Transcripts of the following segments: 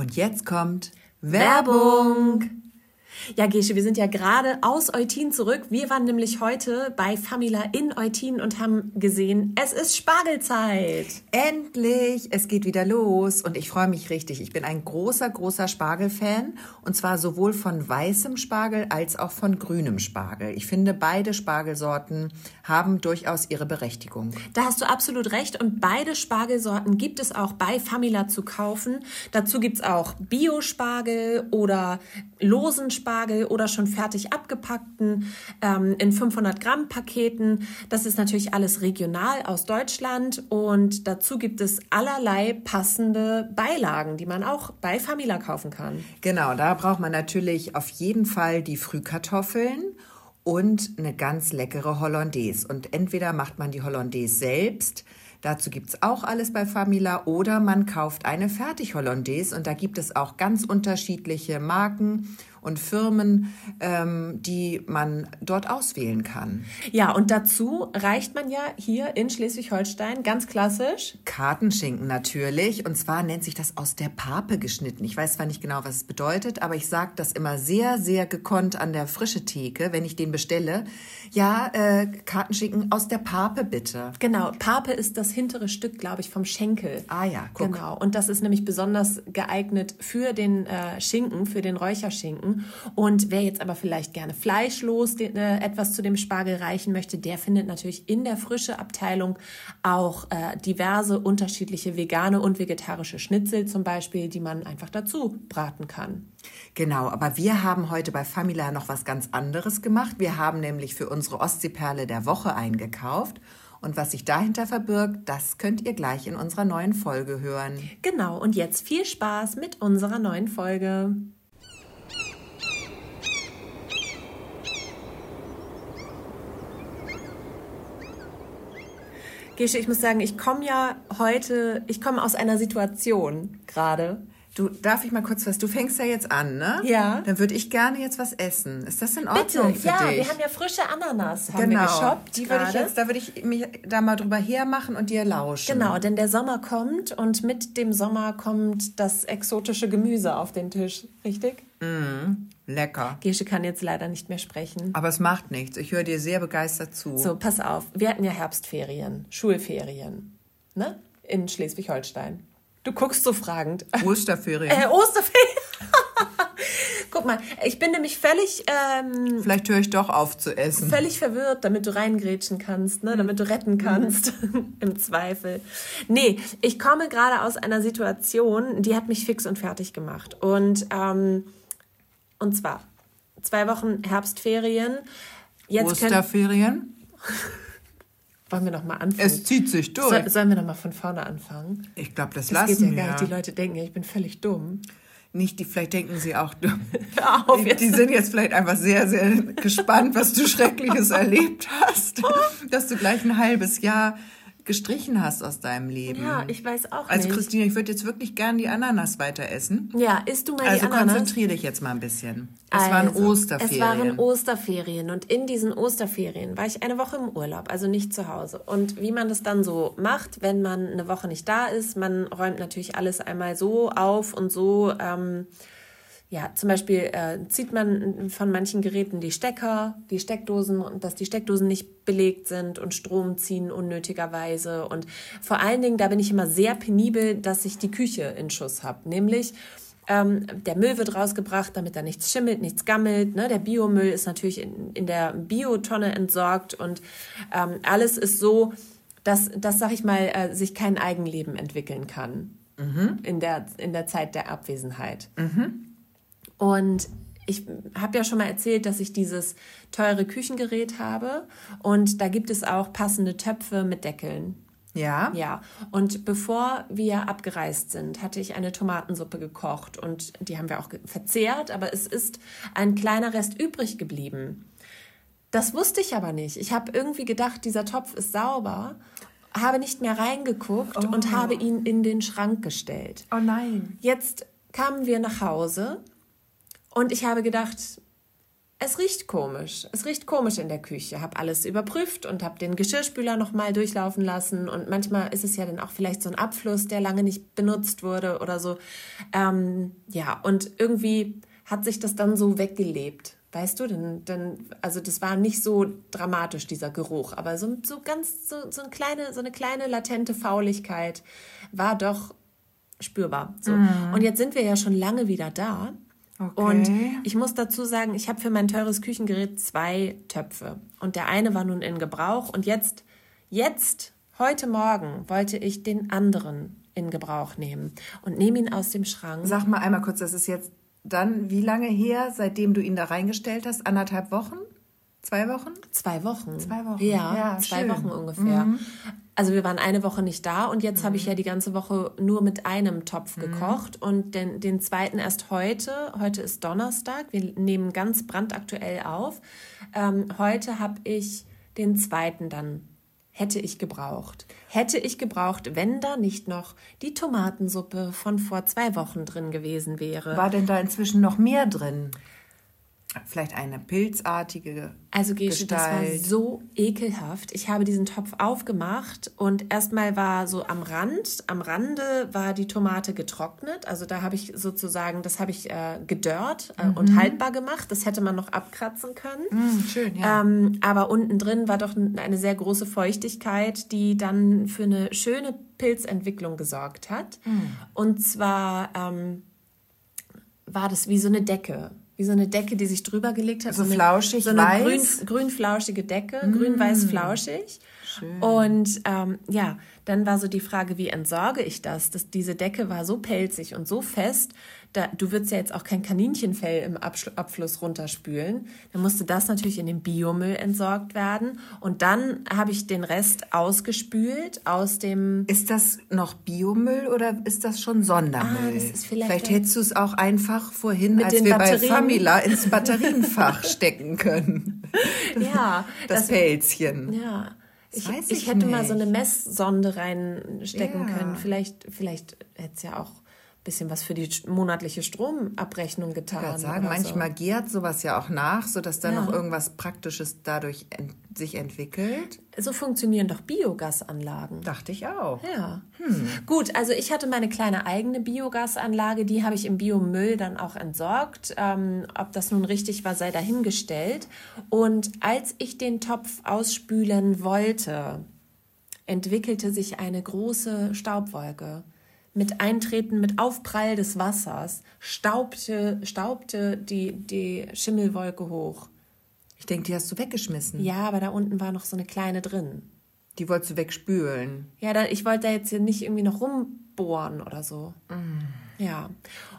Und jetzt kommt Werbung. Ja, Gesche, wir sind ja gerade aus Eutin zurück. Wir waren nämlich heute bei Famila in Eutin und haben gesehen, es ist Spargelzeit. Endlich, es geht wieder los und ich freue mich richtig. Ich bin ein großer, großer Spargelfan und zwar sowohl von weißem Spargel als auch von grünem Spargel. Ich finde, beide Spargelsorten haben durchaus ihre Berechtigung. Da hast du absolut recht und beide Spargelsorten gibt es auch bei Famila zu kaufen. Dazu gibt es auch Biospargel oder losen Spargel Spargel oder schon fertig abgepackten ähm, in 500 Gramm Paketen. Das ist natürlich alles regional aus Deutschland und dazu gibt es allerlei passende Beilagen, die man auch bei Famila kaufen kann. Genau, da braucht man natürlich auf jeden Fall die Frühkartoffeln und eine ganz leckere Hollandaise. Und entweder macht man die Hollandaise selbst, Dazu gibt es auch alles bei Famila oder man kauft eine Fertig-Hollandaise und da gibt es auch ganz unterschiedliche Marken und Firmen, ähm, die man dort auswählen kann. Ja, und dazu reicht man ja hier in Schleswig-Holstein ganz klassisch. Kartenschinken natürlich. Und zwar nennt sich das aus der Pape geschnitten. Ich weiß zwar nicht genau, was es bedeutet, aber ich sage das immer sehr, sehr gekonnt an der frische Theke, wenn ich den bestelle. Ja, äh, Kartenschinken aus der Pape bitte. Genau, Pape ist das hintere Stück, glaube ich, vom Schenkel. Ah ja, guck. Genau, und das ist nämlich besonders geeignet für den äh, Schinken, für den Räucherschinken. Und wer jetzt aber vielleicht gerne fleischlos äh, etwas zu dem Spargel reichen möchte, der findet natürlich in der frische Abteilung auch äh, diverse unterschiedliche vegane und vegetarische Schnitzel zum Beispiel, die man einfach dazu braten kann. Genau, aber wir haben heute bei Famila noch was ganz anderes gemacht. Wir haben nämlich für unsere Ostseeperle der Woche eingekauft. Und was sich dahinter verbirgt, das könnt ihr gleich in unserer neuen Folge hören. Genau, und jetzt viel Spaß mit unserer neuen Folge. Gesche, ich muss sagen, ich komme ja heute, ich komme aus einer Situation gerade. Du, darf ich mal kurz was? Du fängst ja jetzt an, ne? Ja. Dann würde ich gerne jetzt was essen. Ist das in Ordnung Bitte, für ja, dich? wir haben ja frische Ananas, haben genau. wir geshoppt Die würde ich jetzt, da würde ich mich da mal drüber hermachen und dir lauschen. Genau, denn der Sommer kommt und mit dem Sommer kommt das exotische Gemüse auf den Tisch, richtig? Lecker. Gesche kann jetzt leider nicht mehr sprechen. Aber es macht nichts. Ich höre dir sehr begeistert zu. So, pass auf. Wir hatten ja Herbstferien, Schulferien, ne? In Schleswig-Holstein. Du guckst so fragend. Osterferien. Äh, Osterferien. Guck mal, ich bin nämlich völlig, ähm, Vielleicht höre ich doch auf zu essen. völlig verwirrt, damit du reingrätschen kannst, ne? damit du retten kannst, im Zweifel. Nee, ich komme gerade aus einer Situation, die hat mich fix und fertig gemacht. Und, ähm, und zwar zwei Wochen Herbstferien. Jetzt Osterferien. wollen wir noch mal anfangen. Es zieht sich durch. Soll, sollen wir noch mal von vorne anfangen? ich glaube, das, Das lassen geht ja wir. gar nicht. Die Leute denken ja, ich bin völlig dumm. Nicht, die, vielleicht denken sie auch, Hör auf die, die sind jetzt vielleicht einfach sehr, sehr gespannt, was du Schreckliches erlebt hast. Dass du gleich ein halbes Jahr gestrichen hast aus deinem Leben. Ja, ich weiß auch Also nicht. Christine, ich würde jetzt wirklich gern die Ananas weiter essen. Ja, isst du mal Also die Ananas? konzentriere dich jetzt mal ein bisschen. Es waren Also, Osterferien. Es waren Osterferien und in diesen Osterferien war ich eine Woche im Urlaub, also nicht zu Hause. Und wie man das dann so macht, wenn man eine Woche nicht da ist, man räumt natürlich alles einmal so auf und so. Ähm, ja, zum Beispiel äh, zieht man von manchen Geräten die Stecker, die Steckdosen und dass die Steckdosen nicht belegt sind und Strom ziehen unnötigerweise. Und vor allen Dingen, da bin ich immer sehr penibel, dass ich die Küche in Schuss habe. Nämlich, ähm, der Müll wird rausgebracht, damit da nichts schimmelt, nichts gammelt. Ne? Der Biomüll ist natürlich in, in der Biotonne entsorgt und ähm, alles ist so, dass, dass sag ich mal, äh, sich kein Eigenleben entwickeln kann in, der, in der Zeit der Abwesenheit. Und ich habe ja schon mal erzählt, dass ich dieses teure Küchengerät habe und da gibt es auch passende Töpfe mit Deckeln. ja? Ja, und bevor wir abgereist sind, hatte ich eine Tomatensuppe gekocht und die haben wir auch verzehrt, aber es ist ein kleiner Rest übrig geblieben. Das wusste ich aber nicht. Ich habe irgendwie gedacht, dieser Topf ist sauber, habe nicht mehr reingeguckt und habe ihn in den Schrank gestellt. Oh nein. Jetzt kamen wir nach Hause und ich habe gedacht, es riecht komisch. Es riecht komisch in der Küche. Habe alles überprüft und habe den Geschirrspüler nochmal durchlaufen lassen. Und manchmal ist es ja dann auch vielleicht so ein Abfluss, der lange nicht benutzt wurde oder so. Ähm, ja, und irgendwie hat sich das dann so weggelebt. Weißt du, denn, denn, also das war nicht so dramatisch, dieser Geruch, aber so, so ganz, so, so, eine kleine, so eine kleine latente Fauligkeit war doch spürbar. So. Mm. Und jetzt sind wir ja schon lange wieder da. Okay. Und ich muss dazu sagen, ich habe für mein teures Küchengerät zwei Töpfe. Und der eine war nun in Gebrauch. Und jetzt, jetzt, heute Morgen, wollte ich den anderen in Gebrauch nehmen und nehme ihn aus dem Schrank. Sag mal einmal kurz, das ist jetzt dann wie lange her, seitdem du ihn da reingestellt hast? Anderthalb Wochen? Zwei Wochen? Zwei Wochen. Zwei Wochen. Ja, ja zwei schön. Wochen ungefähr. Mhm. Also wir waren eine Woche nicht da und jetzt mhm. habe ich ja die ganze Woche nur mit einem Topf mhm. gekocht und den, den zweiten erst heute. Heute ist Donnerstag. Wir nehmen ganz brandaktuell auf. Ähm, heute habe ich den zweiten dann hätte ich gebraucht. Hätte ich gebraucht, wenn da nicht noch die Tomatensuppe von vor zwei Wochen drin gewesen wäre. War denn da inzwischen noch mehr drin? Vielleicht eine pilzartige Also Gesche, das war so ekelhaft. Ich habe diesen Topf aufgemacht und erstmal war so am Rand, am Rande war die Tomate getrocknet. Also da habe ich sozusagen, das habe ich äh, gedörrt äh, mhm. und haltbar gemacht. Das hätte man noch abkratzen können. Mhm, schön, ja. Ähm, aber unten drin war doch eine sehr große Feuchtigkeit, die dann für eine schöne Pilzentwicklung gesorgt hat. Mhm. Und zwar ähm, war das wie so eine Decke wie so eine Decke, die sich drüber gelegt hat. So, so flauschig, so eine weiß. Grün, grün-flauschige Decke, mm. grün-weiß-flauschig. Schön. Und ähm, ja, dann war so die Frage, wie entsorge ich das? Dass diese Decke war so pelzig und so fest, da, du würdest ja jetzt auch kein Kaninchenfell im Abschl Abfluss runterspülen. Dann musste das natürlich in den Biomüll entsorgt werden. Und dann habe ich den Rest ausgespült aus dem. Ist das noch Biomüll oder ist das schon Sondermüll? Ah, das ist vielleicht vielleicht hättest du es auch einfach vorhin, als wir Batterien. bei Famila ins Batterienfach stecken können. Ja. Das, das Pelzchen. Ja. Ich, ich, ich, hätte nicht. mal so eine Messsonde reinstecken ja. können. Vielleicht, vielleicht hätte es ja auch bisschen was für die monatliche Stromabrechnung getan. Ich sagen, manchmal so. gärt sowas ja auch nach, sodass da ja. noch irgendwas Praktisches dadurch ent sich entwickelt. So funktionieren doch Biogasanlagen. Dachte ich auch. Ja. Hm. Gut, also ich hatte meine kleine eigene Biogasanlage, die habe ich im Biomüll dann auch entsorgt. Ähm, ob das nun richtig war, sei dahingestellt. Und als ich den Topf ausspülen wollte, entwickelte sich eine große Staubwolke. Mit Eintreten, mit Aufprall des Wassers staubte, staubte die, die Schimmelwolke hoch. Ich denke, die hast du weggeschmissen. Ja, aber da unten war noch so eine kleine drin. Die wolltest du wegspülen. Ja, da, ich wollte da jetzt hier nicht irgendwie noch rumbohren oder so. Mm. Ja.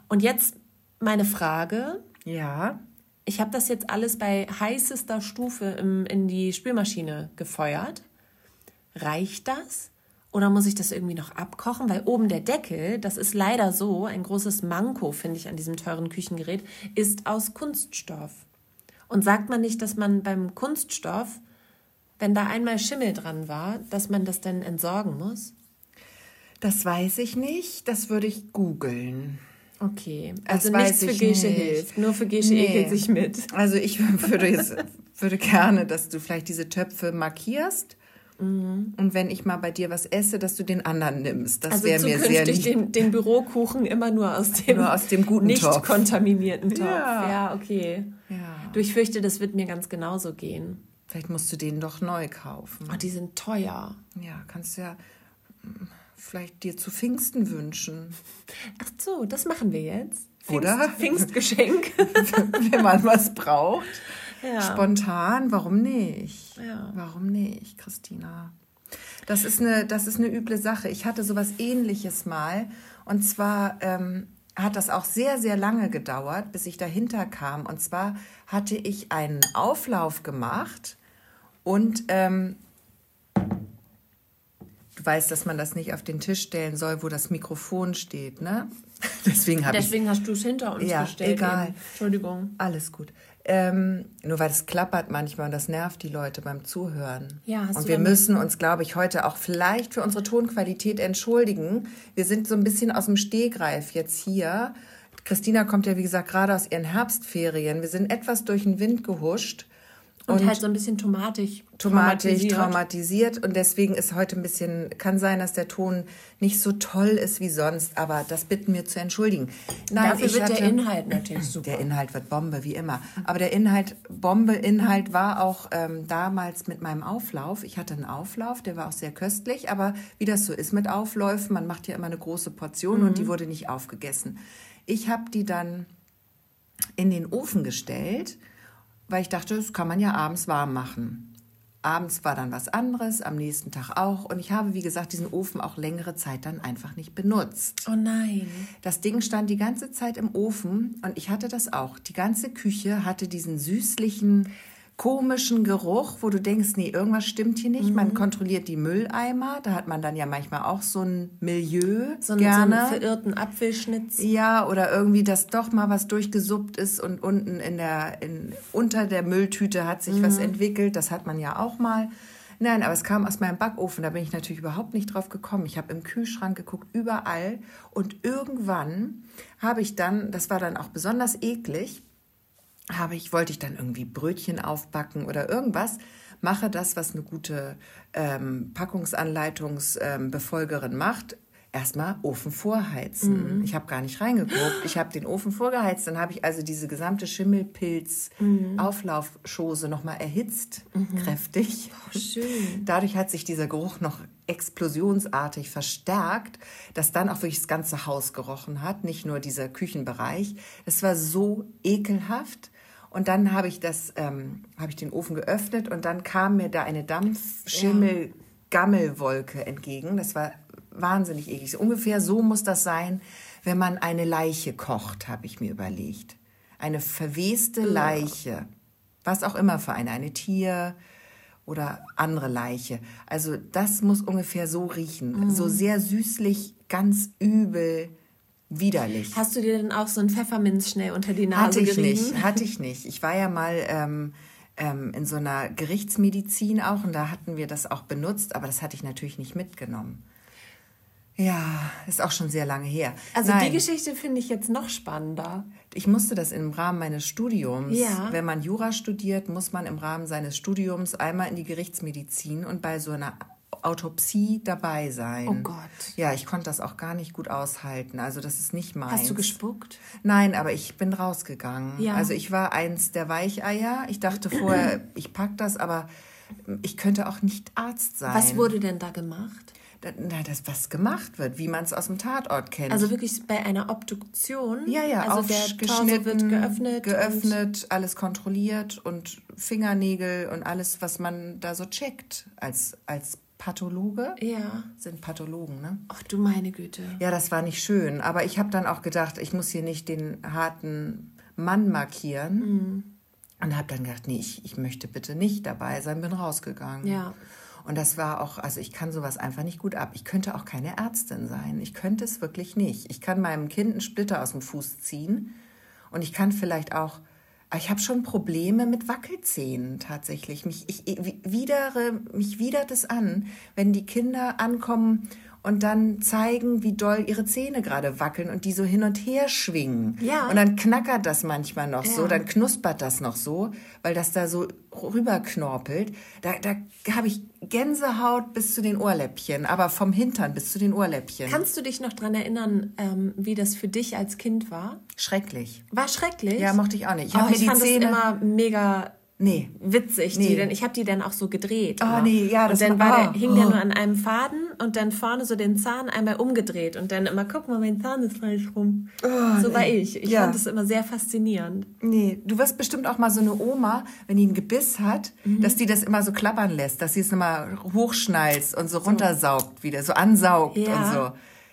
Und jetzt meine Frage. Ja. Ich habe das jetzt alles bei heißester Stufe im, in die Spülmaschine gefeuert. Reicht das? Oder muss ich das irgendwie noch abkochen? Weil oben der Deckel, das ist leider so, ein großes Manko, finde ich, an diesem teuren Küchengerät, ist aus Kunststoff. Und sagt man nicht, dass man beim Kunststoff, wenn da einmal Schimmel dran war, dass man das dann entsorgen muss? Das weiß ich nicht. Das würde ich googeln. Okay, also das nichts für Gesche hilft. Nur für Gesche nee. ekelt sich mit. Also ich würde, jetzt, würde gerne, dass du vielleicht diese Töpfe markierst Mhm. Und wenn ich mal bei dir was esse, dass du den anderen nimmst. Das also wäre mir sehr lieb. Den, den Bürokuchen immer nur aus dem, nur aus dem guten nicht Topf. kontaminierten Topf. Ja, ja okay. Ja. Du, ich fürchte, das wird mir ganz genauso gehen. Vielleicht musst du den doch neu kaufen. Oh, die sind teuer. Ja, kannst du ja hm, vielleicht dir zu Pfingsten wünschen. Ach so, das machen wir jetzt. Pfingst, Oder? Pfingstgeschenk. Wenn man was braucht. Ja. Spontan, warum nicht? Ja. Warum nicht, Christina? Das ist, eine, das ist eine üble Sache. Ich hatte sowas ähnliches mal. Und zwar ähm, hat das auch sehr, sehr lange gedauert, bis ich dahinter kam. Und zwar hatte ich einen Auflauf gemacht und ähm, du weißt, dass man das nicht auf den Tisch stellen soll, wo das Mikrofon steht, ne? Deswegen, Deswegen ich, hast du es hinter uns ja, gestellt. Egal. Eben. Entschuldigung. Alles gut. Ähm, nur weil es klappert manchmal und das nervt die Leute beim Zuhören. Ja, und wir müssen uns, glaube ich, heute auch vielleicht für unsere Tonqualität entschuldigen. Wir sind so ein bisschen aus dem Stehgreif jetzt hier. Christina kommt ja, wie gesagt, gerade aus ihren Herbstferien. Wir sind etwas durch den Wind gehuscht. Und, und halt so ein bisschen tomatig. Tomatisch traumatisiert. traumatisiert. Und deswegen ist heute ein bisschen, kann sein, dass der Ton nicht so toll ist wie sonst, aber das bitten wir zu entschuldigen. Nein, Dafür wird hatte, der Inhalt natürlich super. Der Inhalt wird Bombe, wie immer. Aber der Inhalt, Bombe-Inhalt war auch ähm, damals mit meinem Auflauf. Ich hatte einen Auflauf, der war auch sehr köstlich, aber wie das so ist mit Aufläufen, man macht ja immer eine große Portion mhm. und die wurde nicht aufgegessen. Ich habe die dann in den Ofen gestellt weil ich dachte, das kann man ja abends warm machen. Abends war dann was anderes, am nächsten Tag auch. Und ich habe, wie gesagt, diesen Ofen auch längere Zeit dann einfach nicht benutzt. Oh nein. Das Ding stand die ganze Zeit im Ofen und ich hatte das auch. Die ganze Küche hatte diesen süßlichen komischen Geruch, wo du denkst, nee, irgendwas stimmt hier nicht. Mhm. Man kontrolliert die Mülleimer, da hat man dann ja manchmal auch so ein Milieu so, gerne. So einen verirrten Apfelschnitz. Ja, oder irgendwie, dass doch mal was durchgesuppt ist und unten in der, in, unter der Mülltüte hat sich mhm. was entwickelt. Das hat man ja auch mal. Nein, aber es kam aus meinem Backofen, da bin ich natürlich überhaupt nicht drauf gekommen. Ich habe im Kühlschrank geguckt, überall. Und irgendwann habe ich dann, das war dann auch besonders eklig, habe ich, wollte ich dann irgendwie Brötchen aufbacken oder irgendwas, mache das, was eine gute ähm, Packungsanleitungsbefolgerin ähm, macht. Erstmal Ofen vorheizen. Mhm. Ich habe gar nicht reingeguckt. Ich habe den Ofen vorgeheizt. Dann habe ich also diese gesamte Schimmelpilz-Auflaufschose mhm. nochmal erhitzt, mhm. kräftig. Oh, schön. Dadurch hat sich dieser Geruch noch explosionsartig verstärkt, dass dann auch wirklich das ganze Haus gerochen hat, nicht nur dieser Küchenbereich. Es war so ekelhaft. Und dann habe ich das, ähm, habe ich den Ofen geöffnet und dann kam mir da eine Dampfschimmel-Gammelwolke entgegen. Das war wahnsinnig eklig. Ungefähr so muss das sein, wenn man eine Leiche kocht, habe ich mir überlegt. Eine verweste Leiche. Was auch immer für eine, eine Tier oder andere Leiche. Also das muss ungefähr so riechen. Mhm. So sehr süßlich, ganz übel widerlich. Hast du dir denn auch so ein Pfefferminz schnell unter die Nase hatte ich gerieben? Nicht, hatte ich nicht. Ich war ja mal ähm, ähm, in so einer Gerichtsmedizin auch und da hatten wir das auch benutzt, aber das hatte ich natürlich nicht mitgenommen. Ja, ist auch schon sehr lange her. Also Nein. die Geschichte finde ich jetzt noch spannender. Ich musste das im Rahmen meines Studiums. Ja. Wenn man Jura studiert, muss man im Rahmen seines Studiums einmal in die Gerichtsmedizin und bei so einer Autopsie dabei sein. Oh Gott. Ja, ich konnte das auch gar nicht gut aushalten. Also das ist nicht meins. Hast du gespuckt? Nein, aber ich bin rausgegangen. Ja. Also ich war eins der Weicheier. Ich dachte vorher, ich pack das, aber ich könnte auch nicht Arzt sein. Was wurde denn da gemacht? na, das, was gemacht wird, wie man es aus dem Tatort kennt. Also wirklich bei einer Obduktion? Ja, ja, also der Torso wird geöffnet. Geöffnet, alles kontrolliert und Fingernägel und alles, was man da so checkt als, als Pathologe. Ja. Sind Pathologen, ne? Ach du meine Güte. Ja, das war nicht schön. Aber ich habe dann auch gedacht, ich muss hier nicht den harten Mann markieren. Mhm. Und habe dann gedacht, nee, ich, ich möchte bitte nicht dabei sein, bin rausgegangen. Ja. Und das war auch, also ich kann sowas einfach nicht gut ab. Ich könnte auch keine Ärztin sein. Ich könnte es wirklich nicht. Ich kann meinem Kind einen Splitter aus dem Fuß ziehen und ich kann vielleicht auch ich habe schon Probleme mit Wackelzähnen tatsächlich. Mich, ich, ich widere, mich widert es an, wenn die Kinder ankommen und dann zeigen, wie doll ihre Zähne gerade wackeln und die so hin und her schwingen. Ja. Und dann knackert das manchmal noch ja. so, dann knuspert das noch so, weil das da so rüberknorpelt. Da, da habe ich Gänsehaut bis zu den Ohrläppchen, aber vom Hintern bis zu den Ohrläppchen. Kannst du dich noch daran erinnern, ähm, wie das für dich als Kind war? Schrecklich. War schrecklich? Ja, mochte ich auch nicht. Ich, oh, ich fand Zähne... das immer mega Nee. Witzig, nee. die denn ich habe die dann auch so gedreht. Oh immer. nee, ja, das Und dann war, war der, hing oh. der nur an einem Faden und dann vorne so den Zahn einmal umgedreht und dann immer guck mal, mein Zahn ist falsch rum. Oh, so nee. war ich. Ich ja. fand das immer sehr faszinierend. Nee, du wirst bestimmt auch mal so eine Oma, wenn die einen Gebiss hat, mhm. dass die das immer so klappern lässt, dass sie es immer hochschnalzt und so, so. runtersaugt wieder, so ansaugt ja. und so.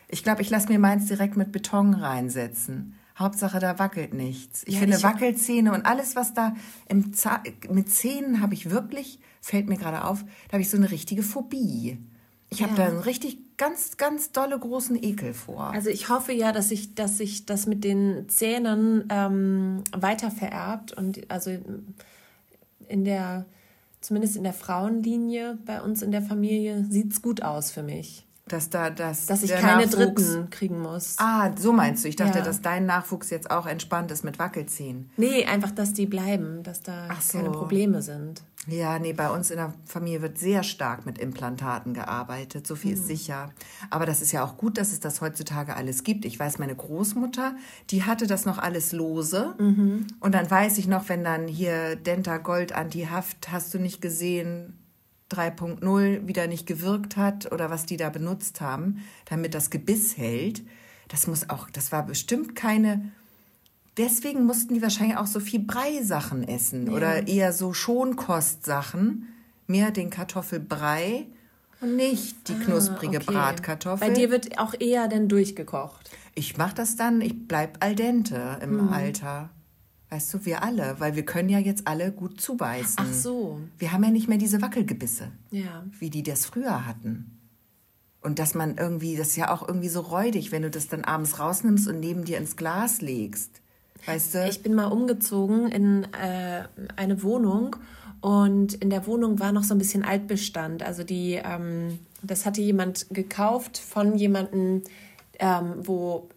Ich glaube, ich lasse mir meins direkt mit Beton reinsetzen. Hauptsache, da wackelt nichts. Ich ja, finde ich Wackelzähne und alles, was da im Zah mit Zähnen habe ich wirklich, fällt mir gerade auf, da habe ich so eine richtige Phobie. Ich habe ja. da einen richtig ganz, ganz dolle großen Ekel vor. Also ich hoffe ja, dass sich dass ich das mit den Zähnen ähm, weiter vererbt und also in der, zumindest in der Frauenlinie bei uns in der Familie sieht es gut aus für mich. Dass da das dass ich keine Nachwuchs... Dritten kriegen muss. Ah, so meinst du. Ich dachte, ja. dass dein Nachwuchs jetzt auch entspannt ist mit Wackelzehen. Nee, einfach, dass die bleiben, dass da so. keine Probleme sind. Ja, nee, bei uns in der Familie wird sehr stark mit Implantaten gearbeitet. So viel mhm. ist sicher. Aber das ist ja auch gut, dass es das heutzutage alles gibt. Ich weiß, meine Großmutter, die hatte das noch alles lose. Mhm. Und dann weiß ich noch, wenn dann hier Denta Gold Anti-Haft, hast du nicht gesehen, 3.0 wieder nicht gewirkt hat oder was die da benutzt haben, damit das Gebiss hält. Das muss auch, das war bestimmt keine. Deswegen mussten die wahrscheinlich auch so viel Breisachen essen ja. oder eher so Schonkostsachen, mehr den Kartoffelbrei und nicht die ah, knusprige okay. Bratkartoffel. Bei dir wird auch eher denn durchgekocht. Ich mache das dann, ich bleib al dente im hm. Alter. Weißt du, wir alle, weil wir können ja jetzt alle gut zubeißen. Ach so. Wir haben ja nicht mehr diese Wackelgebisse, ja. wie die das früher hatten. Und dass man irgendwie, das ist ja auch irgendwie so räudig, wenn du das dann abends rausnimmst und neben dir ins Glas legst. Weißt du? Ich bin mal umgezogen in äh, eine Wohnung und in der Wohnung war noch so ein bisschen Altbestand. Also die, ähm, das hatte jemand gekauft von jemandem, ähm, wo,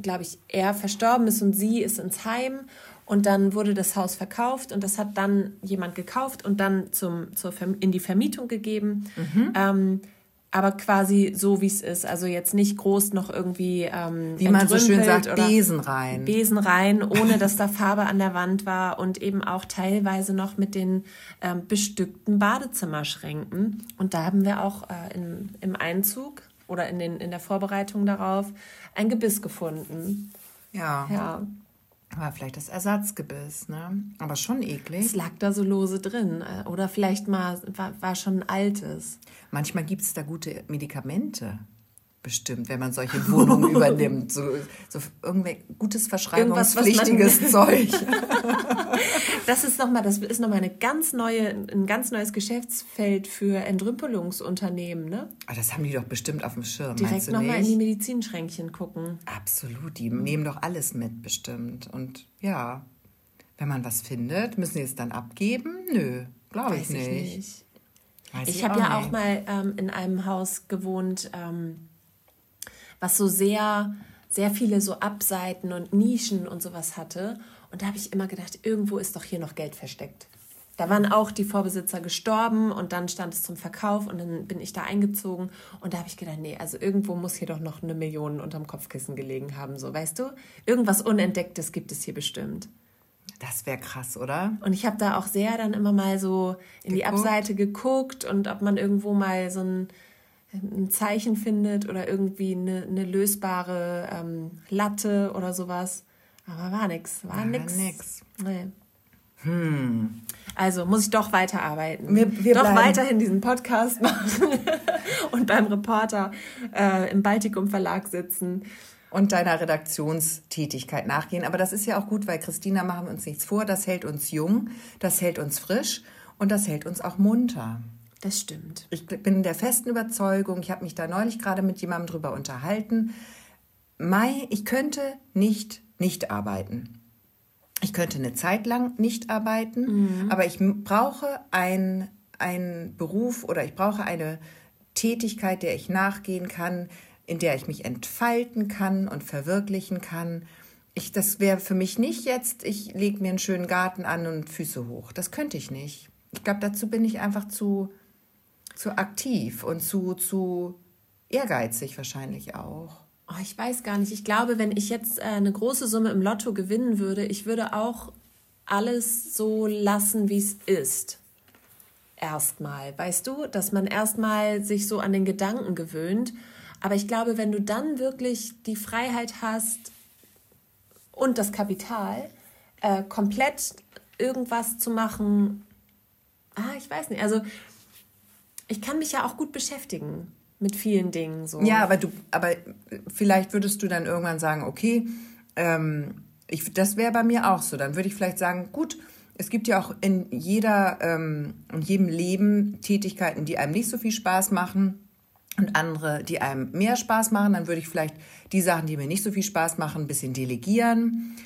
glaube ich, er verstorben ist und sie ist ins Heim und dann wurde das Haus verkauft und das hat dann jemand gekauft und dann zum, zur, in die Vermietung gegeben. Mhm. Ähm, aber quasi so, wie es ist. Also jetzt nicht groß noch irgendwie. Ähm, wie man so schön sagt, Besen rein. Besen rein, ohne dass da Farbe an der Wand war und eben auch teilweise noch mit den ähm, bestückten Badezimmerschränken. Und da haben wir auch äh, in, im Einzug oder in, den, in der Vorbereitung darauf ein Gebiss gefunden. Ja. Ja. Aber vielleicht das Ersatzgebiss, ne? Aber schon eklig. Es lag da so lose drin. Äh, oder vielleicht mal war, war schon ein altes. Manchmal gibt es da gute Medikamente bestimmt, wenn man solche Wohnungen übernimmt. So, so irgendwelches gutes verschreibungspflichtiges Zeug. das ist nochmal, das ist nochmal eine ganz neue, ein ganz neues Geschäftsfeld für Entrümpelungsunternehmen, ne? Aber ah, das haben die doch bestimmt auf dem Schirm. Direkt nochmal in die Medizinschränkchen gucken. Absolut, die nehmen doch alles mit, bestimmt. Und ja, wenn man was findet, müssen sie es dann abgeben? Nö, glaube ich nicht. Ich, nicht. ich habe ja nicht. auch mal ähm, in einem Haus gewohnt, ähm, was so sehr, sehr viele so Abseiten und Nischen und sowas hatte. Und da habe ich immer gedacht, irgendwo ist doch hier noch Geld versteckt. Da waren auch die Vorbesitzer gestorben und dann stand es zum Verkauf und dann bin ich da eingezogen und da habe ich gedacht, nee, also irgendwo muss hier doch noch eine Million unterm Kopfkissen gelegen haben, so weißt du? Irgendwas Unentdecktes gibt es hier bestimmt. Das wäre krass, oder? Und ich habe da auch sehr dann immer mal so in geguckt. die Abseite geguckt und ob man irgendwo mal so ein ein Zeichen findet oder irgendwie eine, eine lösbare ähm, Latte oder sowas. Aber war nix. War, war nix. nix. Nee. Hm. Also muss ich doch weiterarbeiten. Wir, wir doch bleiben. weiterhin diesen Podcast machen und beim Reporter äh, im Baltikum Verlag sitzen. Und deiner Redaktionstätigkeit nachgehen. Aber das ist ja auch gut, weil Christina machen wir uns nichts vor. Das hält uns jung, das hält uns frisch und das hält uns auch munter. Das stimmt. Ich bin der festen Überzeugung, ich habe mich da neulich gerade mit jemandem drüber unterhalten. Mai, ich könnte nicht nicht arbeiten. Ich könnte eine Zeit lang nicht arbeiten, mhm. aber ich brauche einen Beruf oder ich brauche eine Tätigkeit, der ich nachgehen kann, in der ich mich entfalten kann und verwirklichen kann. Ich, das wäre für mich nicht jetzt, ich lege mir einen schönen Garten an und Füße hoch. Das könnte ich nicht. Ich glaube, dazu bin ich einfach zu, zu aktiv und zu, zu ehrgeizig wahrscheinlich auch. Oh, ich weiß gar nicht. Ich glaube, wenn ich jetzt äh, eine große Summe im Lotto gewinnen würde, ich würde auch alles so lassen, wie es ist. Erstmal, weißt du, dass man erstmal sich so an den Gedanken gewöhnt. Aber ich glaube, wenn du dann wirklich die Freiheit hast und das Kapital, äh, komplett irgendwas zu machen, ah, ich weiß nicht. Also ich kann mich ja auch gut beschäftigen mit vielen Dingen. So. Ja, aber du, aber vielleicht würdest du dann irgendwann sagen, okay, ähm, ich, das wäre bei mir auch so. Dann würde ich vielleicht sagen, gut, es gibt ja auch in jeder, ähm, in jedem Leben Tätigkeiten, die einem nicht so viel Spaß machen und andere, die einem mehr Spaß machen. Dann würde ich vielleicht die Sachen, die mir nicht so viel Spaß machen, ein bisschen delegieren.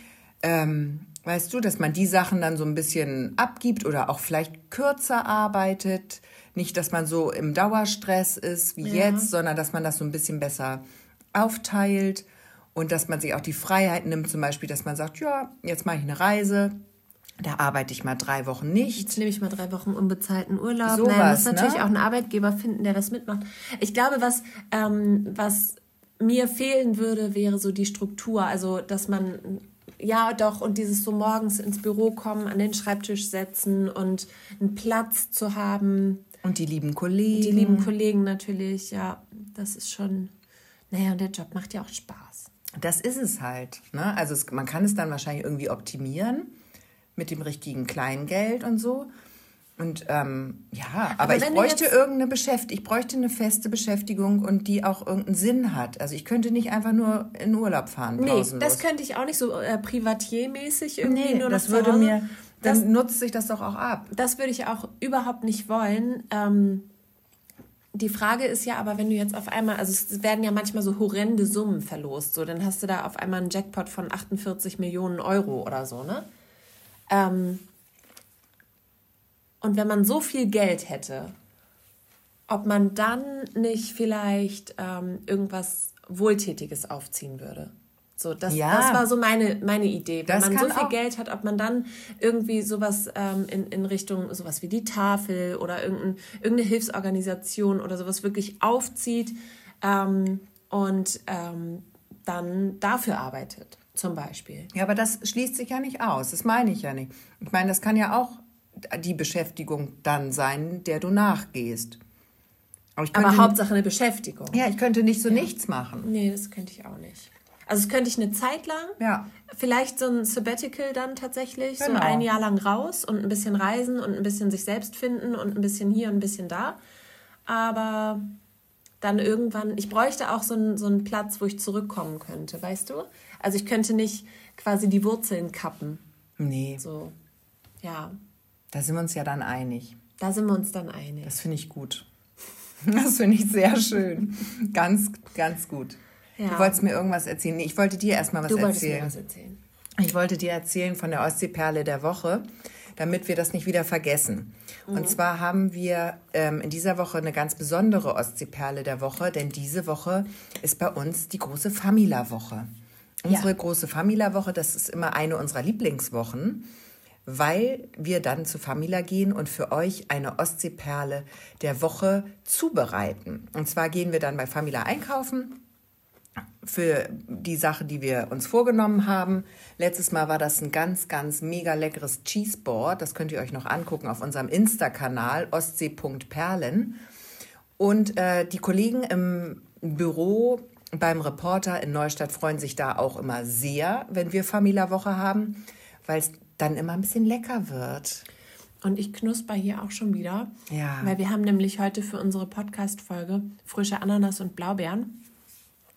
Ähm, Weißt du, dass man die Sachen dann so ein bisschen abgibt oder auch vielleicht kürzer arbeitet. Nicht, dass man so im Dauerstress ist wie Ja. jetzt, sondern dass man das so ein bisschen besser aufteilt und dass man sich auch die Freiheit nimmt, zum Beispiel, dass man sagt, ja, jetzt mache ich eine Reise, da arbeite ich mal drei Wochen nicht. Jetzt nehme ich mal drei Wochen unbezahlten Urlaub. Sowas, Nein, muss ne? natürlich auch einen Arbeitgeber finden, der das mitmacht. Ich glaube, was, ähm, was mir fehlen würde, wäre so die Struktur. Also, dass man, ja doch, und dieses so morgens ins Büro kommen, an den Schreibtisch setzen und einen Platz zu haben. Und die lieben Kollegen. Die lieben Kollegen natürlich, ja, das ist schon, naja, und der Job macht ja auch Spaß. Das ist es halt. Ne? Also es, man kann es dann wahrscheinlich irgendwie optimieren mit dem richtigen Kleingeld und so. Und ähm, ja, aber, Aber ich bräuchte irgendeine Beschäftigung, ich bräuchte eine feste Beschäftigung und die auch irgendeinen Sinn hat. Also ich könnte nicht einfach nur in Urlaub fahren. Nee, pausenlos. das könnte ich auch nicht so äh, privatiermäßig irgendwie nee, nur das würde mir, Das- dann nutzt sich das doch auch ab. Das würde ich auch überhaupt nicht wollen. Ähm, die Frage ist ja aber, wenn du jetzt auf einmal, also es werden ja manchmal so horrende Summen verlost, so dann hast du da auf einmal einen Jackpot von 48 Millionen Euro oder so, ne? Ähm, und wenn man so viel Geld hätte, ob man dann nicht vielleicht ähm, irgendwas Wohltätiges aufziehen würde. So, das, Ja. das war so meine, meine Idee. Wenn Das man so viel Geld hat, ob man dann irgendwie sowas ähm, in, in Richtung sowas wie die Tafel oder irgendein, irgendeine Hilfsorganisation oder sowas wirklich aufzieht ähm, und ähm, dann dafür arbeitet, zum Beispiel. Ja, aber das schließt sich ja nicht aus. Das meine ich ja nicht. Ich meine, das kann ja auch die Beschäftigung dann sein, der du nachgehst. Aber, ich Aber könnte- Hauptsache eine Beschäftigung. Ja, ich könnte nicht so nichts machen. Nee, das könnte ich auch nicht. Also das könnte ich eine Zeit lang. Ja. Vielleicht so ein Sabbatical dann tatsächlich, so Genau. ein Jahr lang raus und ein bisschen reisen und ein bisschen sich selbst finden und ein bisschen hier und ein bisschen da. Aber dann irgendwann, ich bräuchte auch so einen, so einen Platz, wo ich zurückkommen könnte, weißt du? Also ich könnte nicht quasi die Wurzeln kappen. Nee, So, ja, da sind wir uns ja dann einig. da sind wir uns dann einig. Das finde ich gut. Das finde ich sehr schön. Ganz, ganz gut. Ja. Du wolltest mir irgendwas erzählen. Nee, ich wollte dir erstmal was du wolltest erzählen. mir was erzählen. Ich wollte dir erzählen von der Ostseeperle der Woche, damit wir das nicht wieder vergessen. Und zwar haben wir ähm, in dieser Woche eine ganz besondere Ostseeperle der Woche, denn diese Woche ist bei uns die große Famila-Woche. Unsere große Famila-Woche, das ist immer eine unserer Lieblingswochen, weil wir dann zu Famila gehen und für euch eine Ostseeperle der Woche zubereiten. Und zwar gehen wir dann bei Famila einkaufen für die Sache, die wir uns vorgenommen haben. Letztes Mal war das ein ganz, ganz mega leckeres Cheeseboard. Das könnt ihr euch noch angucken auf unserem Insta-Kanal ostsee.perlen. Und äh, die Kollegen im Büro beim Reporter in Neustadt freuen sich da auch immer sehr, wenn wir Famila-Woche haben, weil es dann immer ein bisschen lecker wird. Und ich knusper hier auch schon wieder. Ja. Weil wir haben nämlich heute für unsere Podcast-Folge frische Ananas und Blaubeeren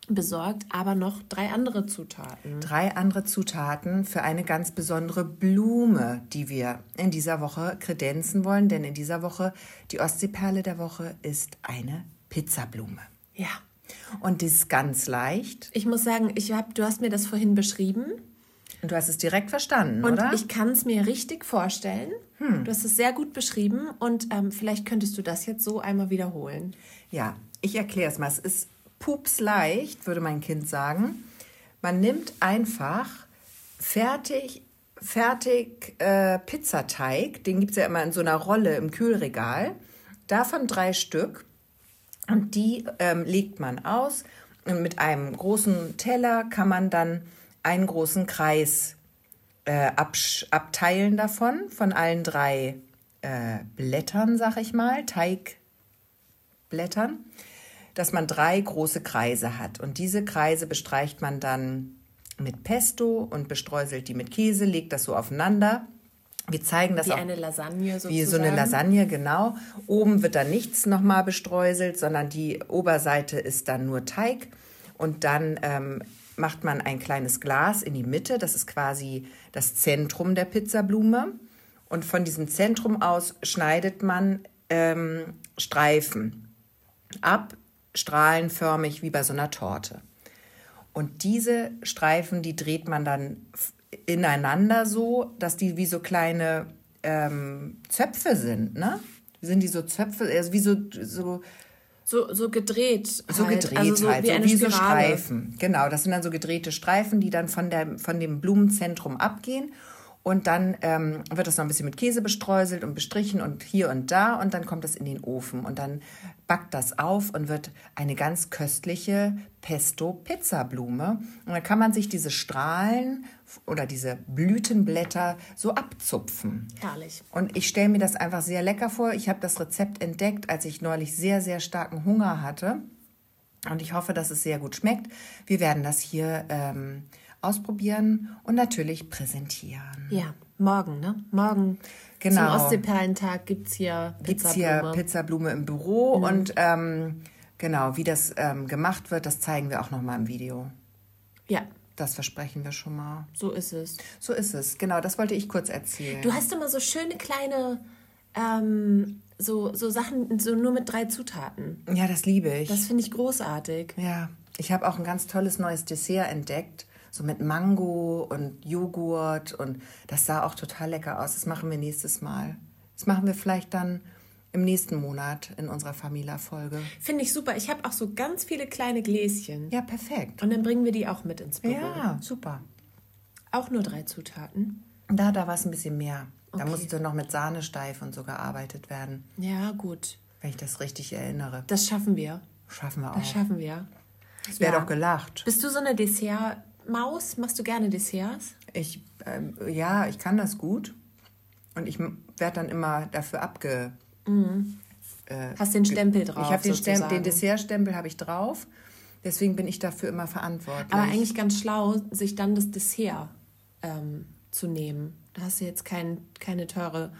besorgt, aber noch drei andere Zutaten. drei andere Zutaten für eine ganz besondere Blume, die wir in dieser Woche kredenzen wollen. Denn in dieser Woche, die Ostseeperle der Woche, ist eine Pizzablume. Ja. Und die ist ganz leicht. Ich muss sagen, ich hab, du hast mir das vorhin beschrieben Und du hast es direkt verstanden, und oder? ich kann es mir richtig vorstellen. Du hast es sehr gut beschrieben und ähm, vielleicht könntest du das jetzt so einmal wiederholen. Ja, ich erkläre es mal. Es ist pupsleicht, würde mein Kind sagen. Man nimmt einfach fertig, fertig äh, Pizzateig, den gibt es ja immer in so einer Rolle im Kühlregal. Davon drei Stück. Und die ähm, legt man aus. Und mit einem großen Teller kann man dann einen großen Kreis äh, abteilen davon, von allen drei äh, Blättern, sag ich mal, Teigblättern, dass man drei große Kreise hat. Und diese Kreise bestreicht man dann mit Pesto und bestreuselt die mit Käse, legt das so aufeinander. Wir zeigen das Wie auch eine Lasagne sozusagen. wie so eine Lasagne, genau. Oben wird dann nichts nochmal bestreuselt, sondern die Oberseite ist dann nur Teig. Und dann ähm, macht man ein kleines Glas in die Mitte. Das ist quasi das Zentrum der Pizzablume. Und von diesem Zentrum aus schneidet man ähm, Streifen ab, strahlenförmig wie bei so einer Torte. Und diese Streifen, die dreht man dann ineinander so, dass die wie so kleine ähm, Zöpfe sind, ne? Sind die so Zöpfe, also wie so, so so, so gedreht. So halt. gedreht also so halt, wie, so wie so. Streifen. Genau, das sind dann so gedrehte Streifen, die dann von, der, von dem Blumenzentrum abgehen. Und dann ähm, wird das noch ein bisschen mit Käse bestreuselt und bestrichen und hier und da. Und dann kommt das in den Ofen. Und dann backt das auf und wird eine ganz köstliche Pesto-Pizzablume. Und dann kann man sich diese Strahlen oder diese Blütenblätter so abzupfen. Herrlich. Und ich stelle mir das einfach sehr lecker vor. Ich habe das Rezept entdeckt, als ich neulich sehr, sehr starken Hunger hatte. Und ich hoffe, dass es sehr gut schmeckt. Wir werden das hier ähm, ausprobieren und natürlich präsentieren. Ja, morgen, ne? Morgen Genau. zum Ostseeperlentag gibt es hier Gibt es hier Pizzablume. Pizzablume im Büro und ähm, genau, wie das ähm, gemacht wird, das zeigen wir auch nochmal im Video. Ja, Das versprechen wir schon mal. so ist es. So ist es. Genau, das wollte ich kurz erzählen. Du hast immer so schöne kleine, ähm, so, so Sachen, so nur mit drei Zutaten. ja, das liebe ich. Das finde ich großartig. Ja, ich habe auch ein ganz tolles neues Dessert entdeckt. So mit Mango und Joghurt und das sah auch total lecker aus. Das machen wir nächstes Mal. Das machen wir vielleicht dann im nächsten Monat in unserer Famila-Folge. Finde ich super. Ich habe auch so ganz viele kleine Gläschen. Ja, perfekt. Und dann bringen wir die auch mit ins Büro. Ja, super. Auch nur drei Zutaten. Da, da war es ein bisschen mehr. Da Okay. musste noch mit Sahnesteif und so gearbeitet werden, Ja, gut. wenn ich das richtig erinnere. Das schaffen wir. Schaffen wir Das auch. schaffen wir. Es wäre ja. doch gelacht. Bist du so eine Dessertmaus? Machst du gerne Desserts? Ich, ähm, ja, ich kann das gut. Und ich werde dann immer dafür abge... Hast den Stempel drauf. ich habe den, Stem- den Dessertstempel habe ich drauf. Deswegen bin ich dafür immer verantwortlich. Aber eigentlich ganz schlau, sich dann das Dessert ähm, zu nehmen. Da hast du jetzt kein, keine teure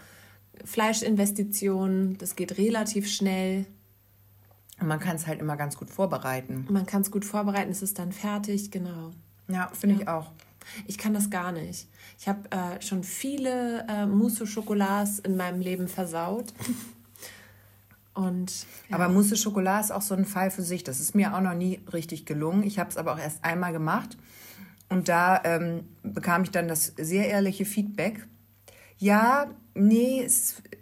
Fleischinvestition. Das geht relativ schnell. Und man kann es halt immer ganz gut vorbereiten. Man kann es gut vorbereiten, es ist dann fertig, genau. Ja, finde ich auch. Ich kann das gar nicht. Ich habe äh, schon viele äh, Mousse Chocolats in meinem Leben versaut. Und ja, Aber Mousse Schokolade ist auch so ein Fall für sich. Das ist mir auch noch nie richtig gelungen. Ich habe es aber auch erst einmal gemacht. Und da ähm, bekam ich dann das sehr ehrliche Feedback. Ja, nee,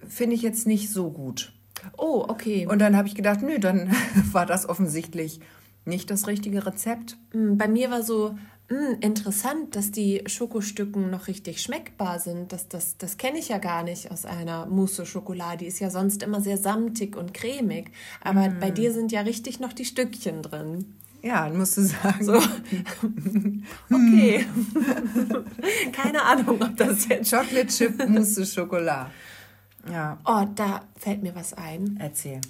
finde ich jetzt nicht so gut. oh, okay. Und dann habe ich gedacht, nö, dann war das offensichtlich nicht das richtige Rezept. Mm, Bei mir war so mm, interessant, dass die Schokostücken noch richtig schmeckbar sind. Das, das, das kenne ich ja gar nicht aus einer Mousse Schokolade. Die ist ja sonst immer sehr samtig und cremig. Aber bei dir sind ja richtig noch die Stückchen drin. Ja, musst du sagen. So. okay. Keine Ahnung, ob das jetzt. Chocolate Chip Mousse Schokolade. Ja, Oh, da fällt mir was ein. erzähl.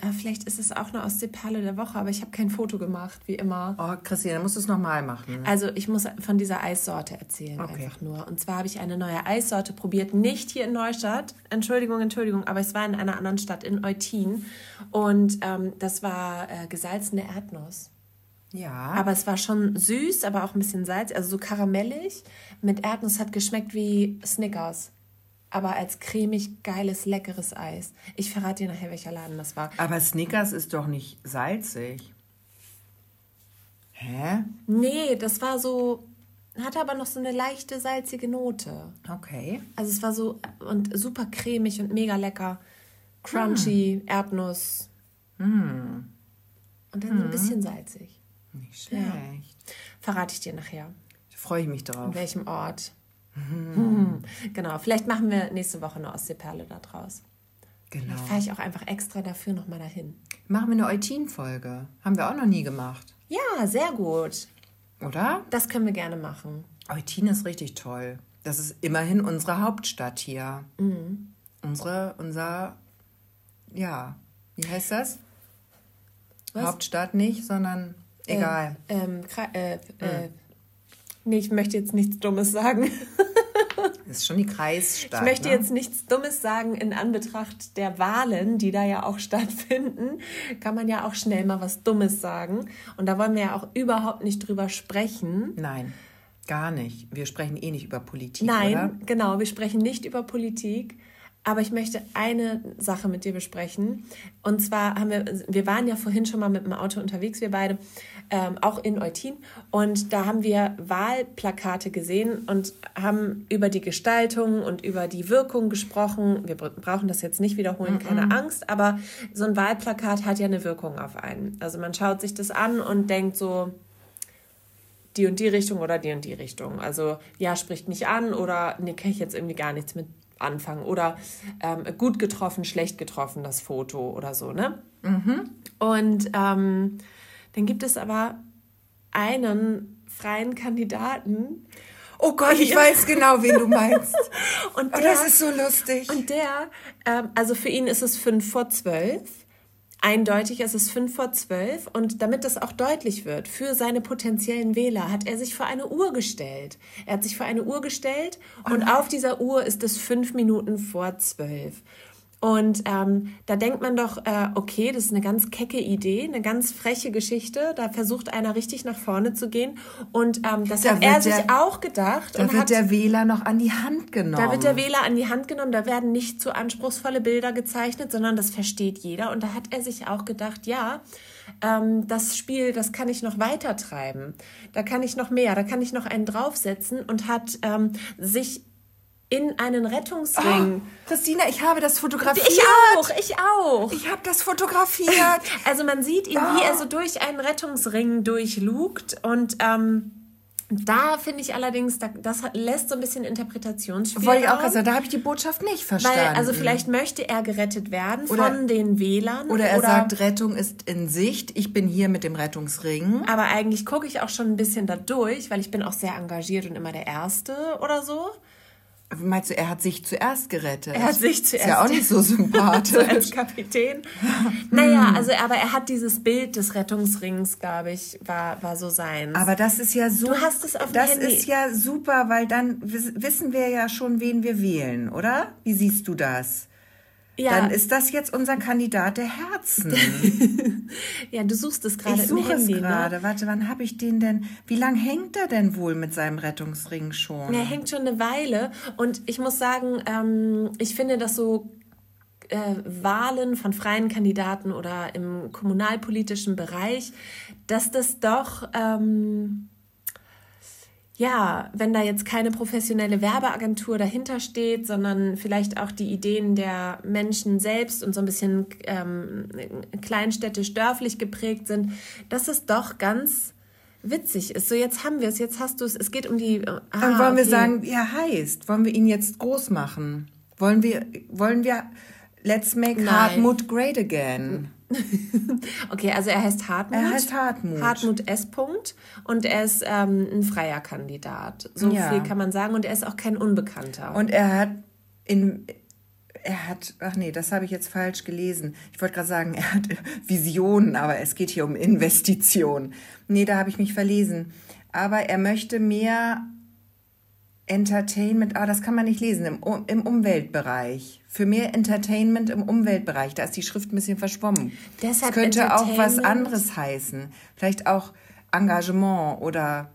Äh, Vielleicht ist es auch eine Ostseeperle der Woche, aber ich habe kein Foto gemacht, wie immer. Oh, Christine, dann musst du es nochmal machen. Also ich muss von dieser Eissorte erzählen, Okay. einfach nur. Und zwar habe ich eine neue Eissorte probiert, nicht hier in Neustadt. Entschuldigung, Entschuldigung, aber es war in einer anderen Stadt, in Eutin. Und ähm, das war äh, gesalzene Erdnuss. Ja. Aber es war schon süß, aber auch ein bisschen salzig, also so karamellig. Mit Erdnuss hat geschmeckt wie Snickers. Aber als cremig, geiles, leckeres Eis. Ich verrate dir nachher, welcher Laden das war. Aber Snickers ist doch nicht salzig. Hä? Nee, das war so, hatte aber noch so eine leichte, salzige Note. Okay. Also es war so und super cremig und mega lecker. Crunchy, Erdnuss. Und dann so ein bisschen salzig. Nicht schlecht. Verrate ich dir nachher. Da freue ich mich drauf. An welchem Ort. Hm. Genau, vielleicht machen wir nächste Woche eine Ostseeperle da draus. Genau. Vielleicht fahre ich auch einfach extra dafür nochmal dahin. Machen wir eine Eutin-Folge. Haben wir auch noch nie gemacht. Ja, sehr gut. Oder? Das können wir gerne machen. Eutin ist richtig toll. Das ist immerhin unsere Hauptstadt hier. Unsere, unser, ja, wie heißt das? Was? Hauptstadt nicht, sondern egal. Ähm, Kra- äh, äh, nee, ich möchte jetzt nichts Dummes sagen. Das ist schon die Kreisstadt. Ich möchte ne? jetzt nichts Dummes sagen in Anbetracht der Wahlen, die da ja auch stattfinden. Kann man ja auch schnell mal was Dummes sagen. Und da wollen wir ja auch überhaupt nicht drüber sprechen. Nein, gar nicht. Wir sprechen eh nicht über Politik, Nein, oder? genau, wir sprechen nicht über Politik. Aber ich möchte eine Sache mit dir besprechen. Und zwar haben wir, wir waren ja vorhin schon mal mit dem Auto unterwegs, wir beide, ähm, auch in Eutin. Und da haben wir Wahlplakate gesehen und haben über die Gestaltung und über die Wirkung gesprochen. Wir brauchen das jetzt nicht wiederholen, mm -mm. keine Angst. Aber so ein Wahlplakat hat ja eine Wirkung auf einen. Also man schaut sich das an und denkt so, die und die Richtung oder die und die Richtung. Also ja, spricht mich an oder nee, kann ich jetzt irgendwie gar nichts mit anfangen. Oder ähm, gut getroffen, schlecht getroffen, das Foto oder so, ne? Mhm. Und ähm, dann gibt es aber einen freien Kandidaten. Oh Gott, ich weiß genau, wen du meinst. und der, oh, das ist so lustig. Und der, ähm, also für ihn ist es fünf vor zwölf eindeutig, es ist fünf vor zwölf und damit das auch deutlich wird für seine potenziellen Wähler, hat er sich vor eine Uhr gestellt. Er hat sich vor eine Uhr gestellt und oh auf dieser Uhr ist es fünf Minuten vor zwölf. Und ähm, da denkt man doch, äh, okay, das ist eine ganz kecke Idee, eine ganz freche Geschichte. Da versucht einer richtig nach vorne zu gehen. Und ähm, das da hat er sich der, auch gedacht. Da wird hat, der Wähler noch an die Hand genommen. Da wird der Wähler an die Hand genommen. Da werden nicht zu anspruchsvolle Bilder gezeichnet, sondern das versteht jeder. Und da hat er sich auch gedacht, ja, ähm, das Spiel, das kann ich noch weiter treiben. Da kann ich noch mehr, da kann ich noch einen draufsetzen und hat ähm, sich in einen Rettungsring. Oh, Christina, ich habe das fotografiert. Ich auch, ich auch. Ich habe das fotografiert. Also man sieht ihn, oh. wie er so durch einen Rettungsring durchlugt und ähm, da finde ich allerdings, das lässt so ein bisschen Interpretationsspielraum. Wollte ich auch sagen, da habe ich die Botschaft nicht verstanden. Weil, also vielleicht möchte er gerettet werden oder, von den Wählern. Oder er oder, sagt, Rettung ist in Sicht, ich bin hier mit dem Rettungsring. Aber eigentlich gucke ich auch schon ein bisschen da durch, weil ich bin auch sehr engagiert und immer der Erste oder so. Meinst du, er hat sich zuerst gerettet? Er hat sich zuerst. Ist ja auch nicht so sympathisch. so als Kapitän. naja, also, aber er hat dieses Bild des Rettungsrings, glaube ich, war, war so sein. Aber das ist ja so. Du hast es auf Das Handy. ist ja super, weil dann wissen wir ja schon, wen wir wählen, oder? Wie siehst du das? Ja. Dann ist das jetzt unser Kandidat der Herzen. ja, du suchst es gerade. Ich suche es ne? gerade. Ne? Warte, wann habe ich den denn? Wie lange hängt er denn wohl mit seinem Rettungsring schon? Er hängt schon eine Weile. Und ich muss sagen, ähm, ich finde das so äh, Wahlen von freien Kandidaten oder im kommunalpolitischen Bereich, dass das doch ähm, ja, wenn da jetzt keine professionelle Werbeagentur dahinter steht, sondern vielleicht auch die Ideen der Menschen selbst und so ein bisschen ähm, kleinstädtisch, dörflich geprägt sind, dass es doch ganz witzig ist. So, jetzt haben wir es, jetzt hast du es, es geht um die. Ah, Dann wollen okay. wir sagen, wie er heißt. Wollen wir ihn jetzt groß machen? Wollen wir, wollen wir Let's make Nein. Hartmut great again? okay, also er heißt Hartmut. Er heißt Hartmut. Hartmut S. -Punkt und er ist ähm, ein freier Kandidat. So ja. viel kann man sagen. Und er ist auch kein Unbekannter. Und er hat in er hat, ach nee, das habe ich jetzt falsch gelesen. Ich wollte gerade sagen, er hat Visionen, aber es geht hier um Investitionen. Nee, da habe ich mich verlesen. Aber er möchte mehr Entertainment, ah, das kann man nicht lesen, im, im Umweltbereich. Für mehr Entertainment im Umweltbereich. Da ist die Schrift ein bisschen verschwommen. Deshalb das könnte auch was anderes heißen. Vielleicht auch Engagement oder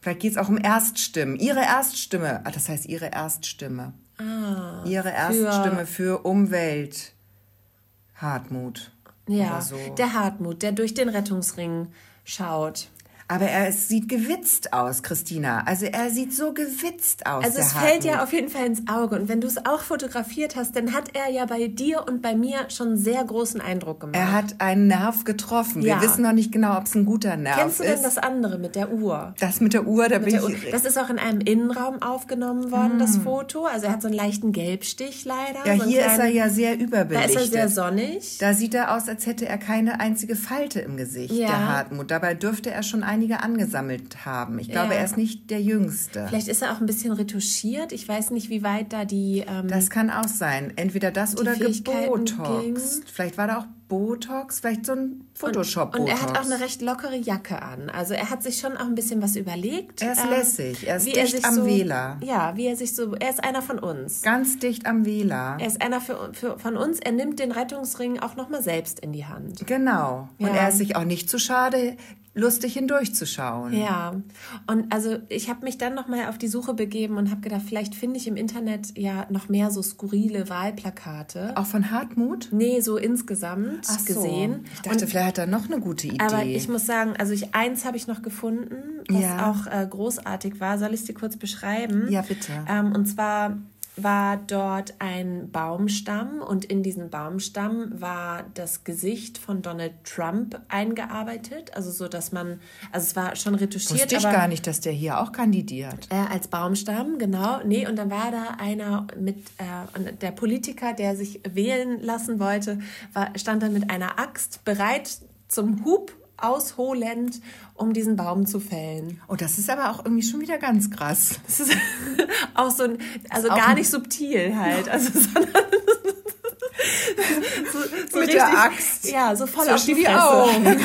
vielleicht geht es auch um Erststimmen. Ihre Erststimme. Ah, das heißt Ihre Erststimme. Ah, Ihre Erststimme für, für Umwelt. Hartmut. Ja, so. der Hartmut, der durch den Rettungsring schaut. Aber er sieht gewitzt aus, Christina. Also er sieht so gewitzt aus. Also es fällt ja auf jeden Fall ins Auge. Und wenn du es auch fotografiert hast, dann hat er ja bei dir und bei mir schon sehr großen Eindruck gemacht. Er hat einen Nerv getroffen. Ja. Wir wissen noch nicht genau, ob es ein guter Nerv ist. Kennst du denn das andere mit der Uhr? Das mit der Uhr, da mit bin ich... Das ist auch in einem Innenraum aufgenommen worden, hm. das Foto. Also er hat so einen leichten Gelbstich leider. Ja, so hier kleinen, ist er ja sehr überbelichtet. Da ist er sehr sonnig. Da sieht er aus, als hätte er keine einzige Falte im Gesicht, ja. der Hartmut. Dabei dürfte er schon einige angesammelt gesammelt haben. Ich glaube, ja. er ist nicht der Jüngste. Vielleicht ist er auch ein bisschen retuschiert. Ich weiß nicht, wie weit da die. Ähm, das kann auch sein. Entweder das oder gebotoxt. Vielleicht war da auch Botox, vielleicht so ein Photoshop-Botox. Und, und, er hat auch eine recht lockere Jacke an. Also er hat sich schon auch ein bisschen was überlegt. Er ist ähm, lässig, er ist dicht am so, Wähler. Ja, wie er sich so, er ist einer von uns. Ganz dicht am Wähler. Er ist einer für, für, von uns. Er nimmt den Rettungsring auch nochmal selbst in die Hand. Genau. Und ja. er ist sich auch nicht zu schade, lustig hindurchzuschauen. Ja, und also ich habe mich dann nochmal auf die Suche begeben und habe gedacht, vielleicht finde ich im Internet ja noch mehr so skurrile Wahlplakate. Auch von Hartmut? Nee, so insgesamt Ach so. gesehen. Ich dachte, und, vielleicht hat er noch eine gute Idee. aber ich muss sagen, also ich eins habe ich noch gefunden, was Ja. auch äh, großartig war. Soll ich es dir kurz beschreiben? Ja, bitte. Ähm, und zwar war dort ein Baumstamm und in diesen Baumstamm war das Gesicht von Donald Trump eingearbeitet, also so, dass man, also es war schon retuschiert, Wusste ich aber gar nicht, dass der hier auch kandidiert. äh, als Baumstamm, genau. Nee, und dann war da einer mit, äh, der Politiker, der sich wählen lassen wollte, war, stand dann mit einer Axt bereit zum Hub ausholend, um diesen Baum zu fällen. Oh, das ist aber auch irgendwie schon wieder ganz krass. Das ist auch so ein, also gar nicht subtil halt, also sondern so, so Mit der Axt Ja, so voll auf die, Fresse. Augen.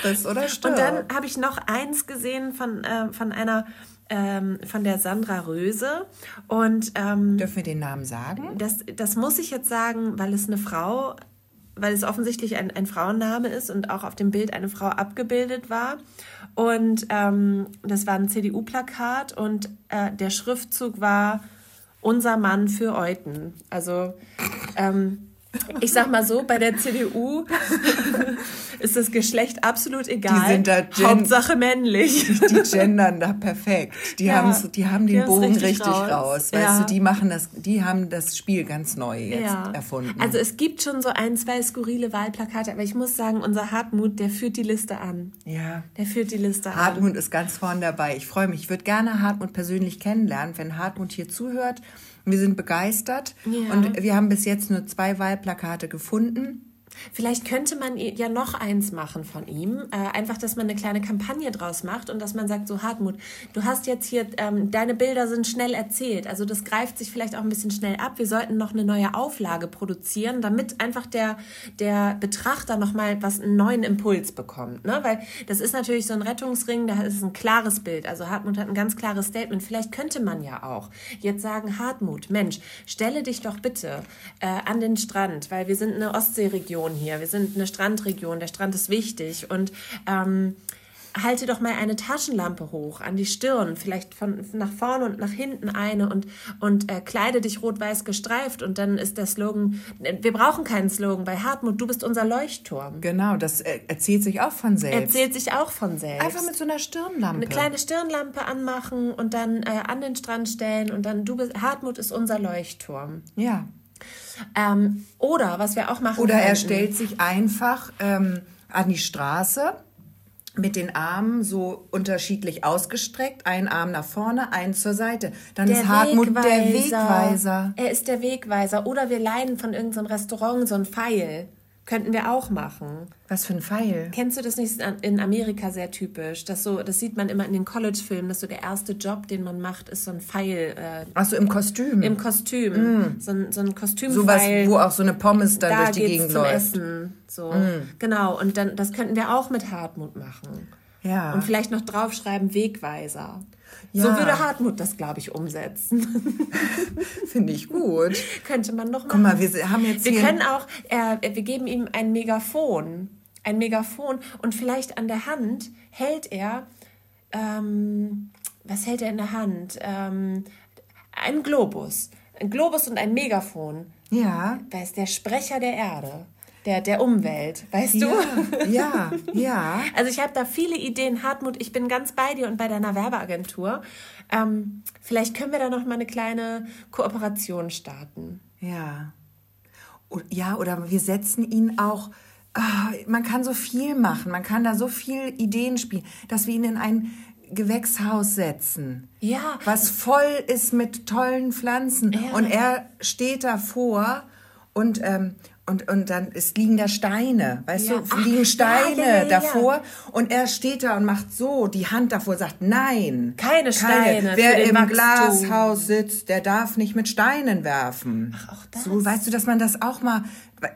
Friss oder stirb. Und dann habe ich noch eins gesehen von, äh, von einer, ähm, von der Sandra Röse. Und ähm, Dürfen wir den Namen sagen? das, das muss ich jetzt sagen, weil es eine Frau, weil es offensichtlich ein, ein Frauenname ist und auch auf dem Bild eine Frau abgebildet war. Und ähm, das war ein CDU-Plakat und äh, der Schriftzug war Unser Mann für Euten. Also ähm, ich sag mal so, bei der CDU ist das Geschlecht absolut egal. Die sind da Hauptsache männlich. Die gendern da perfekt. Die, Ja, haben's, die haben den Bogen richtig richtig, raus. raus. Weißt Ja. du, die machen das, die haben das Spiel ganz neu jetzt erfunden. Also es gibt schon so ein, zwei skurrile Wahlplakate, aber ich muss sagen, unser Hartmut, der führt die Liste an. ja. Der führt die Liste an. Hartmut ist ganz vorn dabei. Ich freue mich. Ich würde gerne Hartmut persönlich kennenlernen, wenn Hartmut hier zuhört. Wir sind begeistert Ja. und wir haben bis jetzt nur zwei Wahlplakate gefunden. Vielleicht könnte man ja noch eins machen von ihm. Äh, einfach, dass man eine kleine Kampagne draus macht und dass man sagt, so Hartmut, du hast jetzt hier, ähm, deine Bilder sind schnell erzählt. Also das greift sich vielleicht auch ein bisschen schnell ab. Wir sollten noch eine neue Auflage produzieren, damit einfach der, der Betrachter nochmal was, einen neuen Impuls bekommt. Ne? Weil das ist natürlich so ein Rettungsring, da ist ein klares Bild. Also Hartmut hat ein ganz klares Statement. Vielleicht könnte man ja auch jetzt sagen, Hartmut, Mensch, stelle dich doch bitte äh, an den Strand, weil wir sind eine Ostseeregion hier, wir sind eine Strandregion, der Strand ist wichtig und ähm, halte doch mal eine Taschenlampe hoch an die Stirn, vielleicht von nach vorne und nach hinten eine und, und äh, kleide dich rot-weiß gestreift und dann ist der Slogan, wir brauchen keinen Slogan, bei Hartmut, du bist unser Leuchtturm. Genau, das äh, erzählt sich auch von selbst. Erzählt sich auch von selbst. Einfach mit so einer Stirnlampe. eine kleine Stirnlampe anmachen und dann äh, an den Strand stellen und dann du bist Hartmut ist unser Leuchtturm. ja. Ähm, oder was wir auch machen Oder er könnten- stellt sich einfach ähm, an die Straße mit den Armen so unterschiedlich ausgestreckt, ein Arm nach vorne, einen zur Seite. Dann ist Hartmut der Wegweiser. Er ist der Wegweiser. Oder wir leihen von irgendeinem Restaurant so ein Pfeil. Könnten wir auch machen. Was für ein Pfeil. Kennst du das nicht in Amerika sehr typisch? Das, so, das sieht man immer in den College-Filmen, dass so der erste Job, den man macht, ist so ein Pfeil äh, Ach so, im Kostüm. im Kostüm. So, ein, so ein so was, wo auch so eine Pommes dann da durch die Gegend zum läuft. Essen. So. Genau. Und dann, das könnten wir auch mit Hartmut machen. Ja. Und vielleicht noch draufschreiben Wegweiser. Ja. So würde Hartmut das, glaube ich, umsetzen. Finde ich gut. Könnte man doch machen. Guck mal, wir haben jetzt Wir können auch, äh, wir geben ihm ein Megafon. Ein Megafon und vielleicht an der Hand hält er, ähm, was hält er in der Hand? Ähm, ein Globus. Ein Globus und ein Megafon. ja. Wer ist der Sprecher der Erde? Der, der Umwelt, weißt du? Ja, ja, ja. Also ich habe da viele Ideen. Hartmut, ich bin ganz bei dir und bei deiner Werbeagentur. Ähm, vielleicht können wir da noch mal eine kleine Kooperation starten. Ja. Und, ja, oder wir setzen ihn auch. ah, man kann so viel machen, man kann da so viel Ideen spielen, dass wir ihn in ein Gewächshaus setzen. Ja. Was voll ist mit tollen Pflanzen. Ja. Und er steht davor und, ähm, und, und dann es liegen da Steine, weißt Ja. du, Ach, liegen Steine ja, ja, davor und er steht da und macht so die Hand davor, sagt nein. Keine Steine Wer für den im Wachstum. Glashaus sitzt, der darf nicht mit Steinen werfen. Ach, auch das. So, weißt du, dass man das auch mal,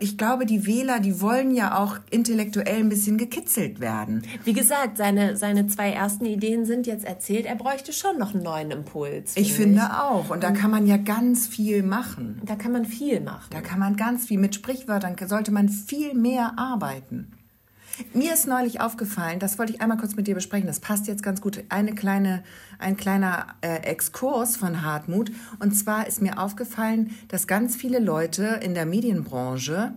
ich glaube, die Wähler, die wollen ja auch intellektuell ein bisschen gekitzelt werden. Wie gesagt, seine, seine zwei ersten Ideen sind jetzt erzählt. Er bräuchte schon noch einen neuen Impuls. Ich finde auch. Und da kann man ja ganz viel machen. Da kann man viel machen. Da kann man ganz viel, mit Sprichwörtern sollte man viel mehr arbeiten. Mir ist neulich aufgefallen, das wollte ich einmal kurz mit dir besprechen, das passt jetzt ganz gut, eine kleine, ein kleiner äh, Exkurs von Hartmut. Und zwar ist mir aufgefallen, dass ganz viele Leute in der Medienbranche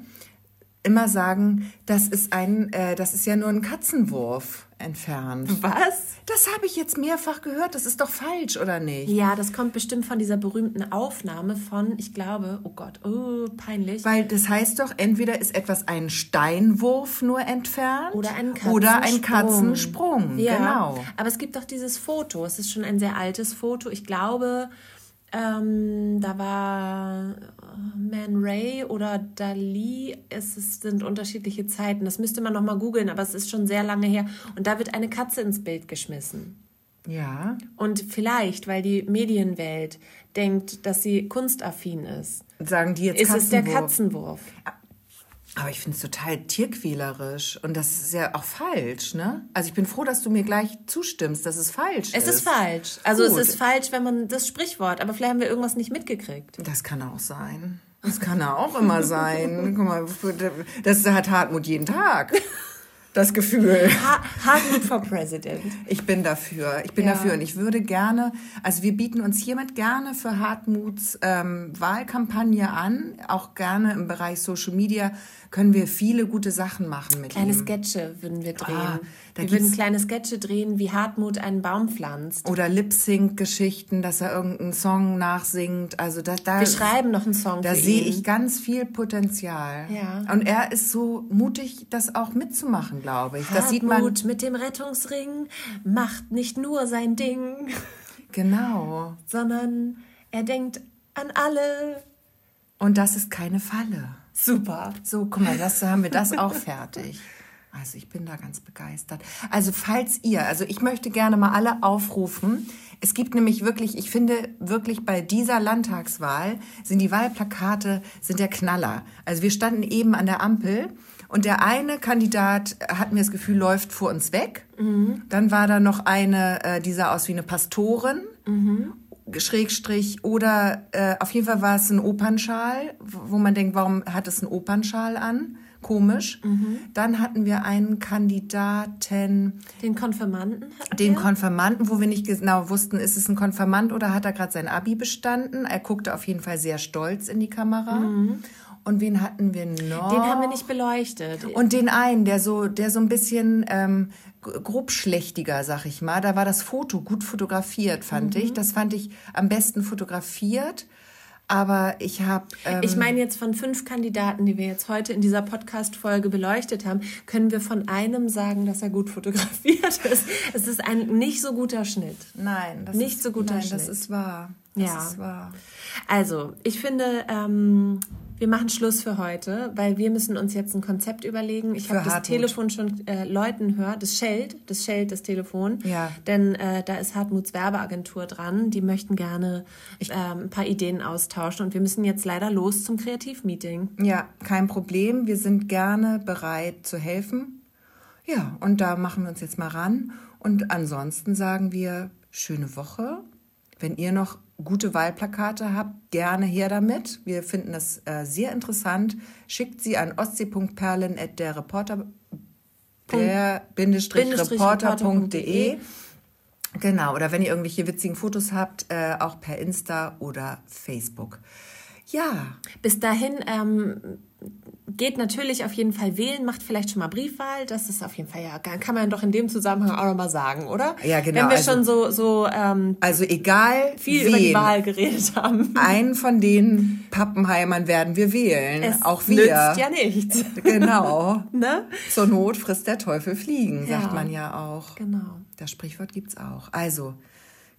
immer sagen, das ist ein, äh, das ist ja nur ein Katzenwurf entfernt. Was? Das habe ich jetzt mehrfach gehört. Das ist doch falsch, oder nicht? Ja, das kommt bestimmt von dieser berühmten Aufnahme von, ich glaube, oh Gott, oh, peinlich. Weil das heißt doch, entweder ist etwas ein Steinwurf nur entfernt oder ein Katzensprung. Oder ein Katzensprung. Ja, genau. Aber es gibt doch dieses Foto. Es ist schon ein sehr altes Foto. Ich glaube, ähm, da war Man Ray oder Dali. Es ist, sind unterschiedliche Zeiten. Das müsste man noch mal googeln, aber es ist schon sehr lange her. Und da wird eine Katze ins Bild geschmissen. Ja. Und vielleicht, weil die Medienwelt denkt, dass sie kunstaffin ist, sagen die jetzt ist es der Katzenwurf. Aber ich finde es total tierquälerisch und das ist ja auch falsch, ne? Also ich bin froh, dass du mir gleich zustimmst, dass es falsch es ist. Es ist falsch. Also Gut. es ist falsch, wenn man das Sprichwort, aber vielleicht haben wir irgendwas nicht mitgekriegt. Das kann auch sein. Das kann auch immer sein. Guck mal, das hat Hartmut jeden Tag das Gefühl. Hartmut for President. Ich bin dafür. Ich bin ja. dafür. Und ich würde gerne, also wir bieten uns hiermit gerne für Hartmuts ähm, Wahlkampagne an, auch gerne im Bereich Social Media können wir viele gute Sachen machen mit Kleine ihm. Sketche würden wir drehen. Ah, wir würden kleine Sketche drehen, wie Hartmut einen Baum pflanzt. Oder Lip-Sync-Geschichten, dass er irgendeinen Song nachsingt. Also da, da, wir schreiben noch einen Song Da sehe ich ganz viel Potenzial. Ja. Und er ist so mutig, das auch mitzumachen, glaube ich. Hartmut das sieht man mit dem Rettungsring macht nicht nur sein Ding. Genau. Sondern er denkt an alle. Und das ist keine Falle. Super. So, guck mal, das haben wir das auch fertig. Also ich bin da ganz begeistert. Also falls ihr, also ich möchte gerne mal alle aufrufen. Es gibt nämlich wirklich, ich finde wirklich bei dieser Landtagswahl sind die Wahlplakate sind der Knaller. Also wir standen eben an der Ampel und der eine Kandidat hatten wir das Gefühl läuft vor uns weg. Mhm. Dann war da noch eine, äh, die sah aus wie eine Pastorin. Mhm. Schrägstrich oder äh, auf jeden Fall war es ein Opernschal, wo man denkt, warum hat es einen Opernschal an? Komisch. Mhm. Dann hatten wir einen Kandidaten. Den Konfirmanden? Den wir? Konfirmanden, wo wir nicht genau wussten, ist es ein Konfirmand oder hat er gerade sein Abi bestanden. Er guckte auf jeden Fall sehr stolz in die Kamera. Mhm. Und wen hatten wir noch? Den haben wir nicht beleuchtet. Und den einen, der so, der so ein bisschen ähm, grobschlächtiger, sag ich mal. Da war das Foto gut fotografiert, fand mhm. ich. Das fand ich am besten fotografiert. Aber ich habe. Ähm ich meine jetzt von fünf Kandidaten, die wir jetzt heute in dieser Podcast-Folge beleuchtet haben, können wir von einem sagen, dass er gut fotografiert ist. Es ist ein nicht so guter Schnitt. Nein, das nicht ist, so guter nein, Schnitt. Das ist wahr. Das ja. ist wahr. Also, ich finde, ähm, wir machen Schluss für heute, weil wir müssen uns jetzt ein Konzept überlegen. Ich habe das Telefon schon äh, Leuten hört, das schellt, das schellt das Telefon. Ja. Denn äh, da ist Hartmuts Werbeagentur dran. Die möchten gerne ähm, ein paar Ideen austauschen und wir müssen jetzt leider los zum Kreativmeeting. Ja, kein Problem. Wir sind gerne bereit zu helfen. Ja, und da machen wir uns jetzt mal ran. Und ansonsten sagen wir schöne Woche. Wenn ihr noch gute Wahlplakate habt, gerne her damit. Wir finden das äh, sehr interessant. Schickt sie an ostsee.perlen.der reporter.de. Genau, oder wenn ihr irgendwelche witzigen Fotos habt, äh, auch per Insta oder Facebook. Ja. Bis dahin ähm, geht natürlich auf jeden Fall wählen, macht vielleicht schon mal Briefwahl. Das ist auf jeden Fall ja, kann man doch in dem Zusammenhang auch noch mal sagen, oder? Ja, genau. Wenn wir also, schon so, so ähm, also egal viel wen, über die Wahl geredet haben. Einen von den Pappenheimern werden wir wählen. Es auch wir. nützt ja nichts. Genau. ne? Zur Not frisst der Teufel Fliegen, ja. sagt man ja auch. Genau. Das Sprichwort gibt's auch. Also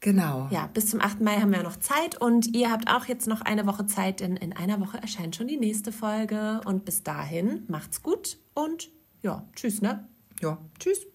Genau. Ja, bis zum 8. Mai haben wir noch Zeit und ihr habt auch jetzt noch eine Woche Zeit, denn in einer Woche erscheint schon die nächste Folge. Und bis dahin macht's gut und ja, tschüss, ne? Ja, tschüss.